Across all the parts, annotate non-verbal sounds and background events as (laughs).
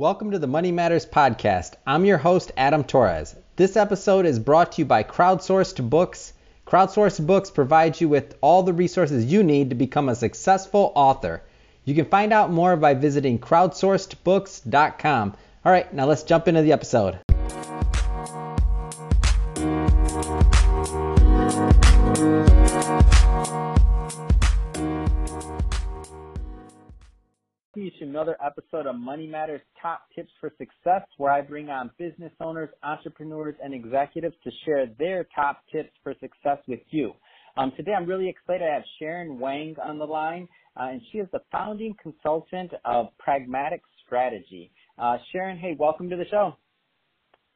Welcome to the Money Matters Podcast. I'm your host, Adam Torres. This episode is brought to you by Crowdsourced Books. Crowdsourced Books provides you with all the resources you need to become a successful author. You can find out more by visiting crowdsourcedbooks.com. All right, now let's jump into the episode. To another episode of Money Matters Top Tips for Success, where I bring on business owners, entrepreneurs, and executives to share their top tips for success with you. Um, today, I'm really excited. to have Sharon Wang on the line, uh, and she is the founding consultant of Pragmatic Strategy. Uh, Sharon, hey, welcome to the show.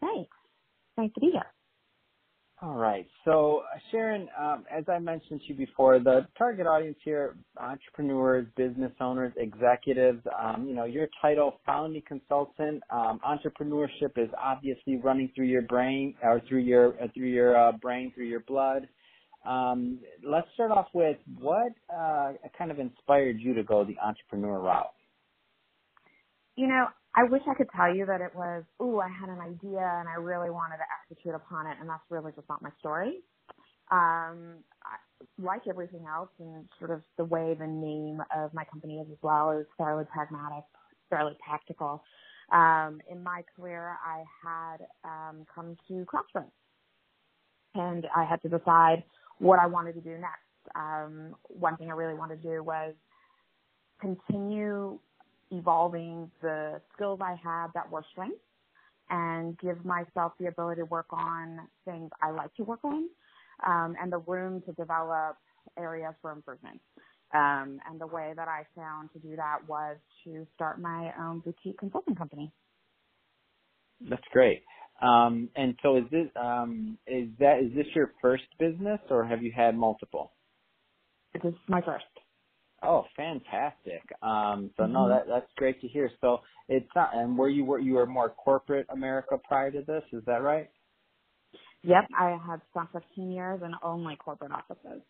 Thanks. Nice to be here. All right. So, Sharon, um, as I mentioned to you before, the target audience here, entrepreneurs, business owners, executives, um, you know, your title, founding consultant, um, entrepreneurship is obviously running through your brain or through your, uh, through your uh, brain, through your blood. Um, let's start off with what uh, kind of inspired you to go the entrepreneur route? You know, I wish I could tell you that it was, ooh, I had an idea and I really wanted to execute upon it, and that's really just not my story. Um, I, like everything else, and sort of the way the name of my company is as well is fairly pragmatic, fairly practical. Um, in my career, I had um, come to crossroads, and I had to decide what I wanted to do next. Um, one thing I really wanted to do was continue evolving the skills I had that were strengths and give myself the ability to work on things I like to work on um, and the room to develop areas for improvement. Um, and the way that I found to do that was to start my own boutique consulting company. That's great. Um, and so is this um, is that is this your first business or have you had multiple? This is my first. Oh, fantastic. Um, so no, mm-hmm. that that's great to hear. So it's not, and were you were you were more corporate America prior to this? Is that right? Yep, I had spent 15 years in only corporate offices.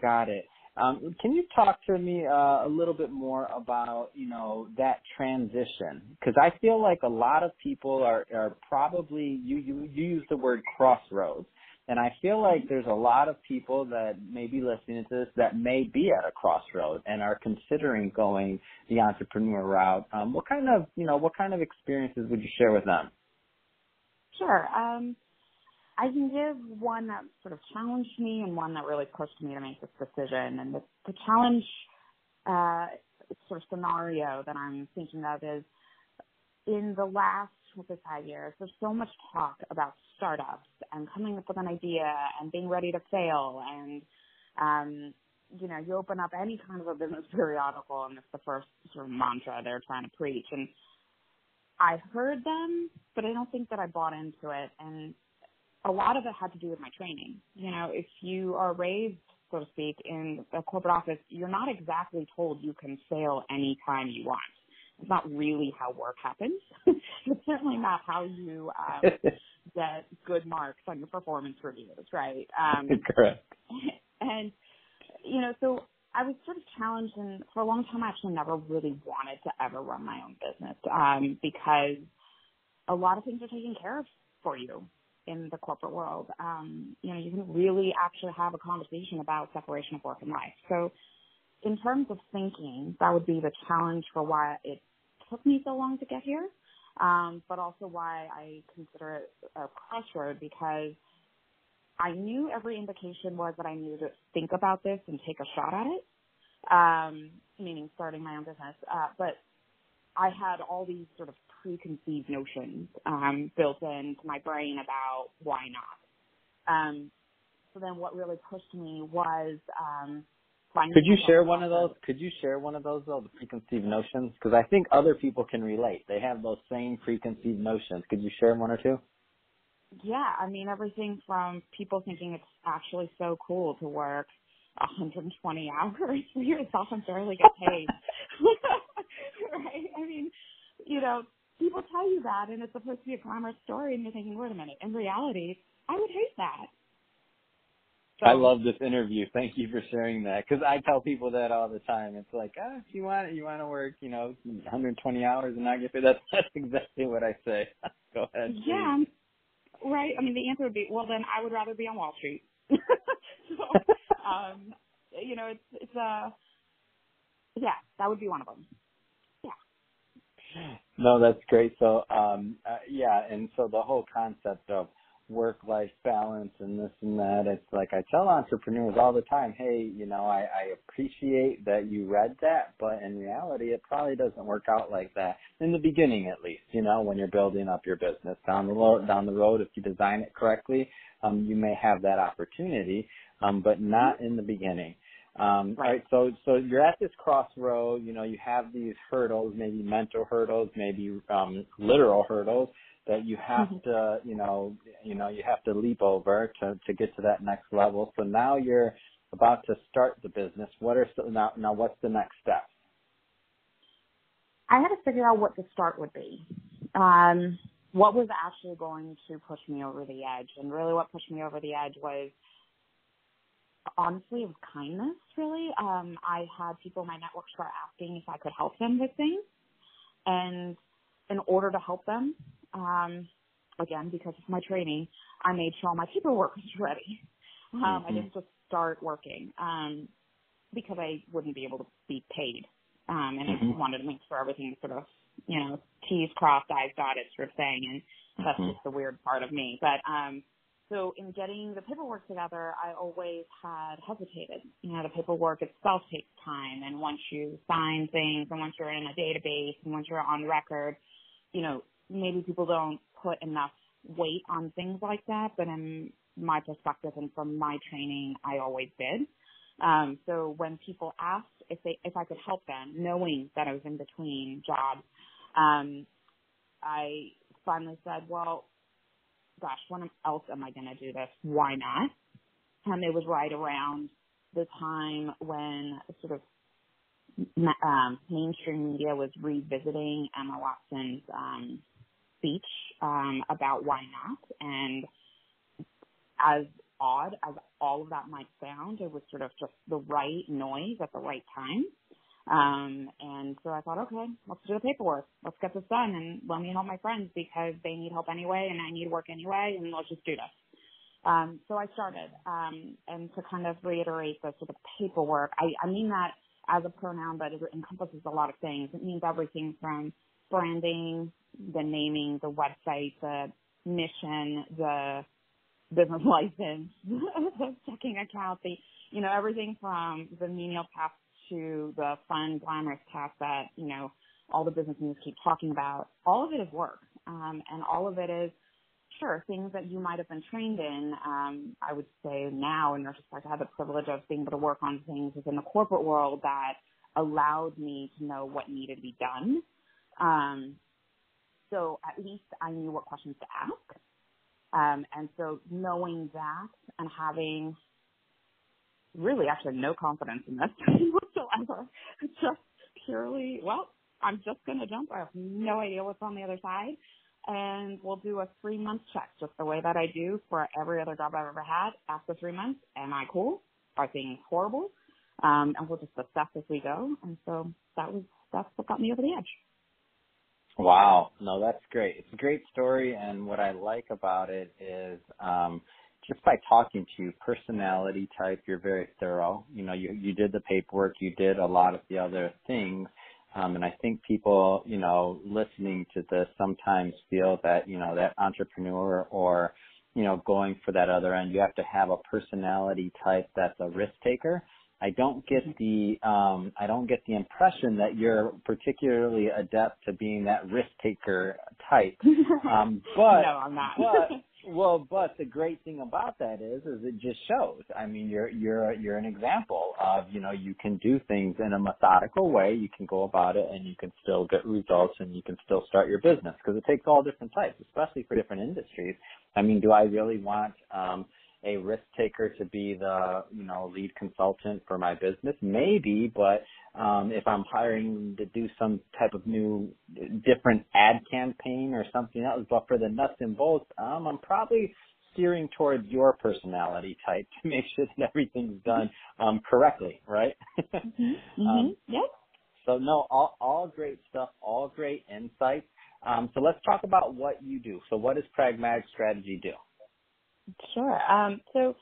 Got it. Um, can you talk to me uh, a little bit more about you know that transition? Because I feel like a lot of people are are probably you you you use the word crossroads. And I feel like there's a lot of people that may be listening to this that may be at a crossroad and are considering going the entrepreneur route. Um, what kind of, you know, what kind of experiences would you share with them? Sure. Um, I can give one that sort of challenged me and one that really pushed me to make this decision. And the, the challenge uh, sort of scenario that I'm thinking of is in the last with five years, there's so much talk about startups and coming up with an idea and being ready to fail and um you know, you open up any kind of a business periodical and it's the first sort of mantra they're trying to preach and I heard them, but I don't think that I bought into it and a lot of it had to do with my training. You know, if you are raised, so to speak, in a corporate office, you're not exactly told you can fail anytime you want. It's not really how work happens. (laughs) it's certainly not how you um, (laughs) get good marks on your performance reviews, right? Um, (laughs) Correct. And you know, so I was sort of challenged, and for a long time, I actually never really wanted to ever run my own business um, because a lot of things are taken care of for you in the corporate world. Um, you know, you can really actually have a conversation about separation of work and life. So in terms of thinking, that would be the challenge for why it took me so long to get here, um, but also why I consider it a crossroad because I knew every indication was that I needed to think about this and take a shot at it, um, meaning starting my own business. Uh, but I had all these sort of preconceived notions um, built into my brain about why not. Um, so then what really pushed me was um, could you share one of those? Could you share one of those though, the preconceived notions? Because I think other people can relate. They have those same preconceived notions. Could you share one or two? Yeah, I mean everything from people thinking it's actually so cool to work 120 hours for yourself and barely get paid. (laughs) right? I mean, you know, people tell you that and it's supposed to be a glamorous story and you're thinking, wait a minute, in reality, I would hate that So, I love this interview. Thank you for sharing that because I tell people that all the time. It's like, ah, if you want, you want to work, you know, 120 hours and not get paid. (laughs) That's that's exactly what I say. (laughs) Go ahead. please. Yeah, right. I mean, the answer would be, well, then I would rather be on Wall Street. (laughs) so, um, you know, it's it's uh, yeah, that would be one of them. Yeah. No, that's great. So, um, uh, yeah, and so the whole concept of work-life balance and this and that, it's like I tell entrepreneurs all the time, hey, you know, I, I appreciate that you read that, but in reality, it probably doesn't work out like that in the beginning, at least. You know, when you're building up your business down the road, down the road, if you design it correctly, um, you may have that opportunity, um, but not in the beginning. Um, all right, so so you're at this crossroad. You know, you have these hurdles, maybe mental hurdles, maybe um, literal hurdles that you have Mhm. to, you know, you know, you have to leap over to to get to that next level. So now you're about to start the business. What are so now now what's the next step? I had to figure out what the start would be. Um, what was actually going to push me over the edge? And really what pushed me over the edge was honestly it was kindness really. Um, I had people in my network start asking if I could help them with things. And in order to help them, um, again, because of my training, I made sure all my paperwork was (laughs) ready. Um, I Mhm. didn't just start working, um, because I wouldn't be able to be paid. Um, and Mhm. I wanted to make sure everything sort of, you know, T's crossed, I's dotted sort of thing. And that's Mhm. just the weird part of me. But, um, so in getting the paperwork together, I always had hesitated. You know, the paperwork itself takes time. And once you sign things and once you're in a database and once you're on record, you know, maybe people don't put enough weight on things like that. But in my perspective and from my training, I always did. Um, so when people asked if they, if I could help them, knowing that I was in between jobs, um, I finally said, well, gosh, when else am I going to do this? Why not? Um, it was right around the time when sort of um, mainstream media was revisiting Emma Watson's um, speech um, about why not, and as odd as all of that might sound, it was sort of just the right noise at the right time. Um, and so I thought, okay, let's do the paperwork. Let's get this done and let me help my friends because they need help anyway and I need work anyway and let's just do this. Um, so I started, um, and to kind of reiterate the paperwork, I, I mean that as a pronoun, but it encompasses a lot of things. It means everything from branding, the naming, the website, the mission, the business (laughs) license, the checking account, the, you know, everything from the menial tasks to the fun, glamorous tasks that, you know, all the business owners keep talking about. All of it is work. Um, and all of it is, sure, things that you might have been trained in. Um, I would say now in retrospect, I had the privilege of being able to work on things within the corporate world that allowed me to know what needed to be done. Um, so at least I knew what questions to ask. Um, and so knowing that and having really actually no confidence in this (laughs) whatsoever, just purely, well, I'm just going to jump. I have no idea what's on the other side. And we'll do a three month check just the way that I do for every other job I've ever had. After three months, am I cool? Are things horrible? Um, and we'll just assess as we go. And so that was, that's what got me over the edge. Wow. No, that's great. It's a great story and what I like about it is um just by talking to you, personality type, you're very thorough. You know, you you did the paperwork, you did a lot of the other things. Um and I think people, you know, listening to this sometimes feel that, you know, that entrepreneur or you know, going for that other end, you have to have a personality type that's a risk taker. I don't get the um I don't get the impression that you're particularly adept to being that risk taker type. Um (laughs) but no, I'm not. but (laughs) well, but the great thing about that is is it just shows. I mean, you're you're you're an example of, you know, you can do things in a methodical way, you can go about it and you can still get results and you can still start your business because it takes all different types, especially for different industries. I mean, do I really want um a risk taker to be the you know lead consultant for my business maybe but um if i'm hiring to do some type of new different ad campaign or something else but for the nuts and bolts um i'm probably steering towards your personality type to (laughs) make sure that everything's done um, correctly, right? mm-hmm. (laughs) Um, yep. So no, all all great stuff, all great insights. Um, so let's talk about what you do. So what does Pragmatic Strategy do? Sure. Um, so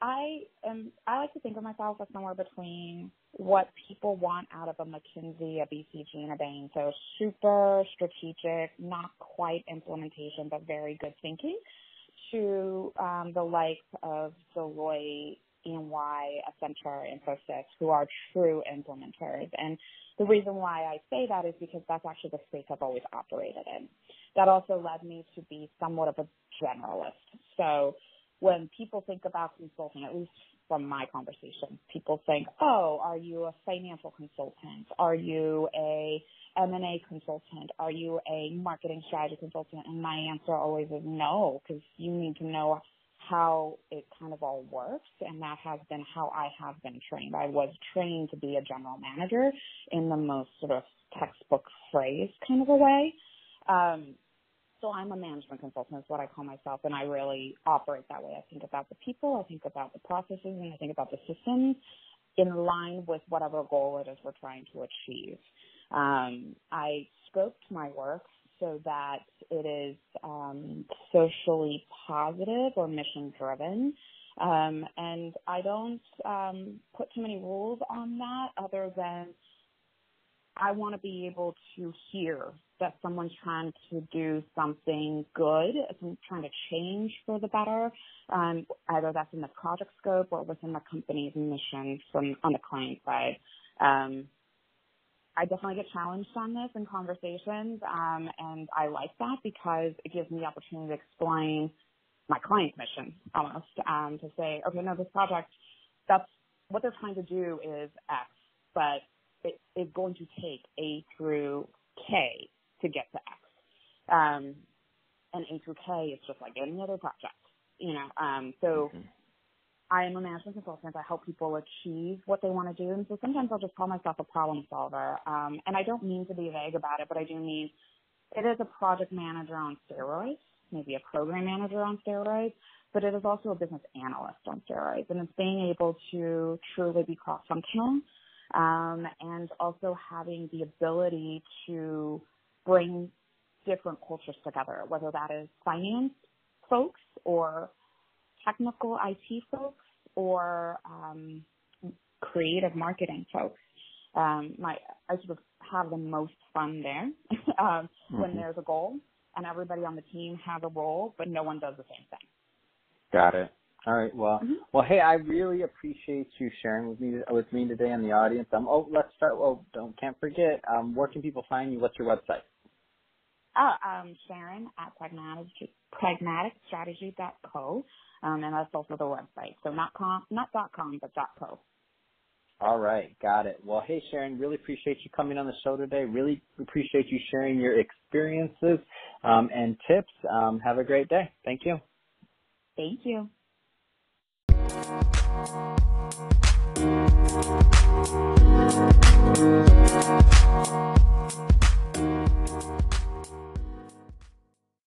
I am. I like to think of myself as somewhere between what people want out of a McKinsey, a BCG, and a Bain. So super strategic, not quite implementation, but very good thinking. To um, the likes of Deloitte, EY, Accenture, Infosys, who are true implementers. And the reason why I say that is because that's actually the space I've always operated in. That also led me to be somewhat of a generalist. So when people think about consulting, at least from my conversation, people think, "Oh, are you a financial consultant? Are you a M&A consultant? Are you a marketing strategy consultant?" And my answer always is no, because you need to know how it kind of all works, and that has been how I have been trained. I was trained to be a general manager in the most sort of textbook phrase kind of a way. Um, so I'm a management consultant is what I call myself, and I really operate that way. I think about the people, I think about the processes, and I think about the systems in line with whatever goal it is we're trying to achieve. Um, I scoped my work so that it is um, socially positive or mission driven. Um, and I don't um, put too many rules on that other than I want to be able to hear that someone's trying to do something good, trying to change for the better, um, either that's in the project scope or within the company's mission from on the client side. Um, I definitely get challenged on this in conversations, um, and I like that because it gives me the opportunity to explain my client's mission almost um, to say, okay, no, this project, that's what they're trying to do is X, but it is going to take A through K to get to X. Um, and A through K is just like any other project, you know. Um, so mm-hmm. I am a management consultant. I help people achieve what they want to do. And so sometimes I'll just call myself a problem solver. Um, and I don't mean to be vague about it, but I do mean it is a project manager on steroids, maybe a program manager on steroids, but it is also a business analyst on steroids. And it's being able to truly be cross-functional um, and also having the ability to bring different cultures together, whether that is finance folks or technical IT folks or um, creative marketing folks. Um, my I sort of have the most fun there (laughs) um, mm-hmm. when there's a goal and everybody on the team has a role, but no one does the same thing. Got it. All right. Well, mm-hmm. well, hey, I really appreciate you sharing with me with me today in the audience. Um, oh, let's start. Well, don't can't forget. Um, where can people find you? What's your website? Oh, um, Sharon at pragmatic, pragmaticstrategy.co. Um, and that's also the website. So not com, not dot com, but dot co. All right, got it. Well, hey Sharon, really appreciate you coming on the show today. Really appreciate you sharing your experiences um, and tips. Um, have a great day. Thank you. Thank you. Thank you.